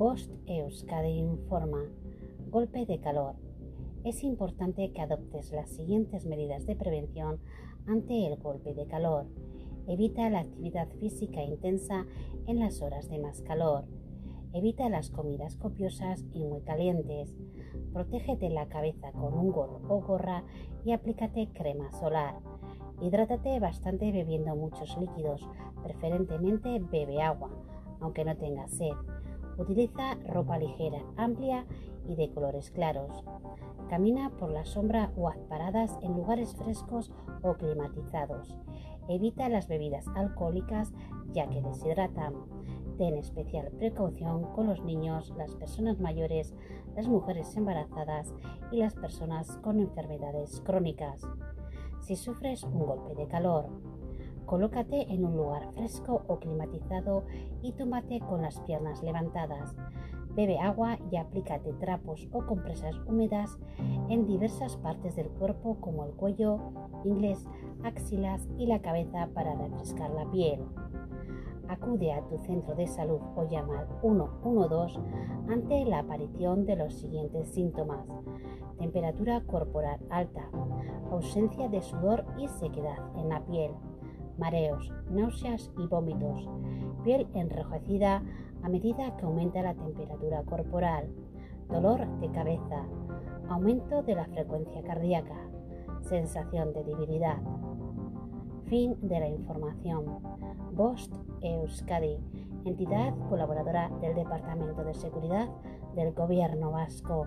Bost Euskadi informa. Golpe de calor. Es importante que adoptes las siguientes medidas de prevención ante el golpe de calor. Evita la actividad física intensa en las horas de más calor. Evita las comidas copiosas y muy calientes. Protégete la cabeza con un gorro o gorra y aplícate crema solar. Hidrátate bastante bebiendo muchos líquidos, preferentemente bebe agua, aunque no tengas sed. Utiliza ropa ligera, amplia y de colores claros. Camina por la sombra o haz paradas en lugares frescos o climatizados. Evita las bebidas alcohólicas ya que deshidratan. Ten especial precaución con los niños, las personas mayores, las mujeres embarazadas y las personas con enfermedades crónicas. Si sufres un golpe de calor, colócate en un lugar fresco o climatizado y túmbate con las piernas levantadas. Bebe agua y aplícate trapos o compresas húmedas en diversas partes del cuerpo como el cuello, ingles, axilas y la cabeza para refrescar la piel. Acude a tu centro de salud o llama al 112 ante la aparición de los siguientes síntomas. Temperatura corporal alta, ausencia de sudor y sequedad en la piel, mareos, náuseas y vómitos, piel enrojecida a medida que aumenta la temperatura corporal, dolor de cabeza, aumento de la frecuencia cardíaca, sensación de debilidad. Fin de la información. Bost Euskadi, entidad colaboradora del Departamento de Seguridad del Gobierno Vasco.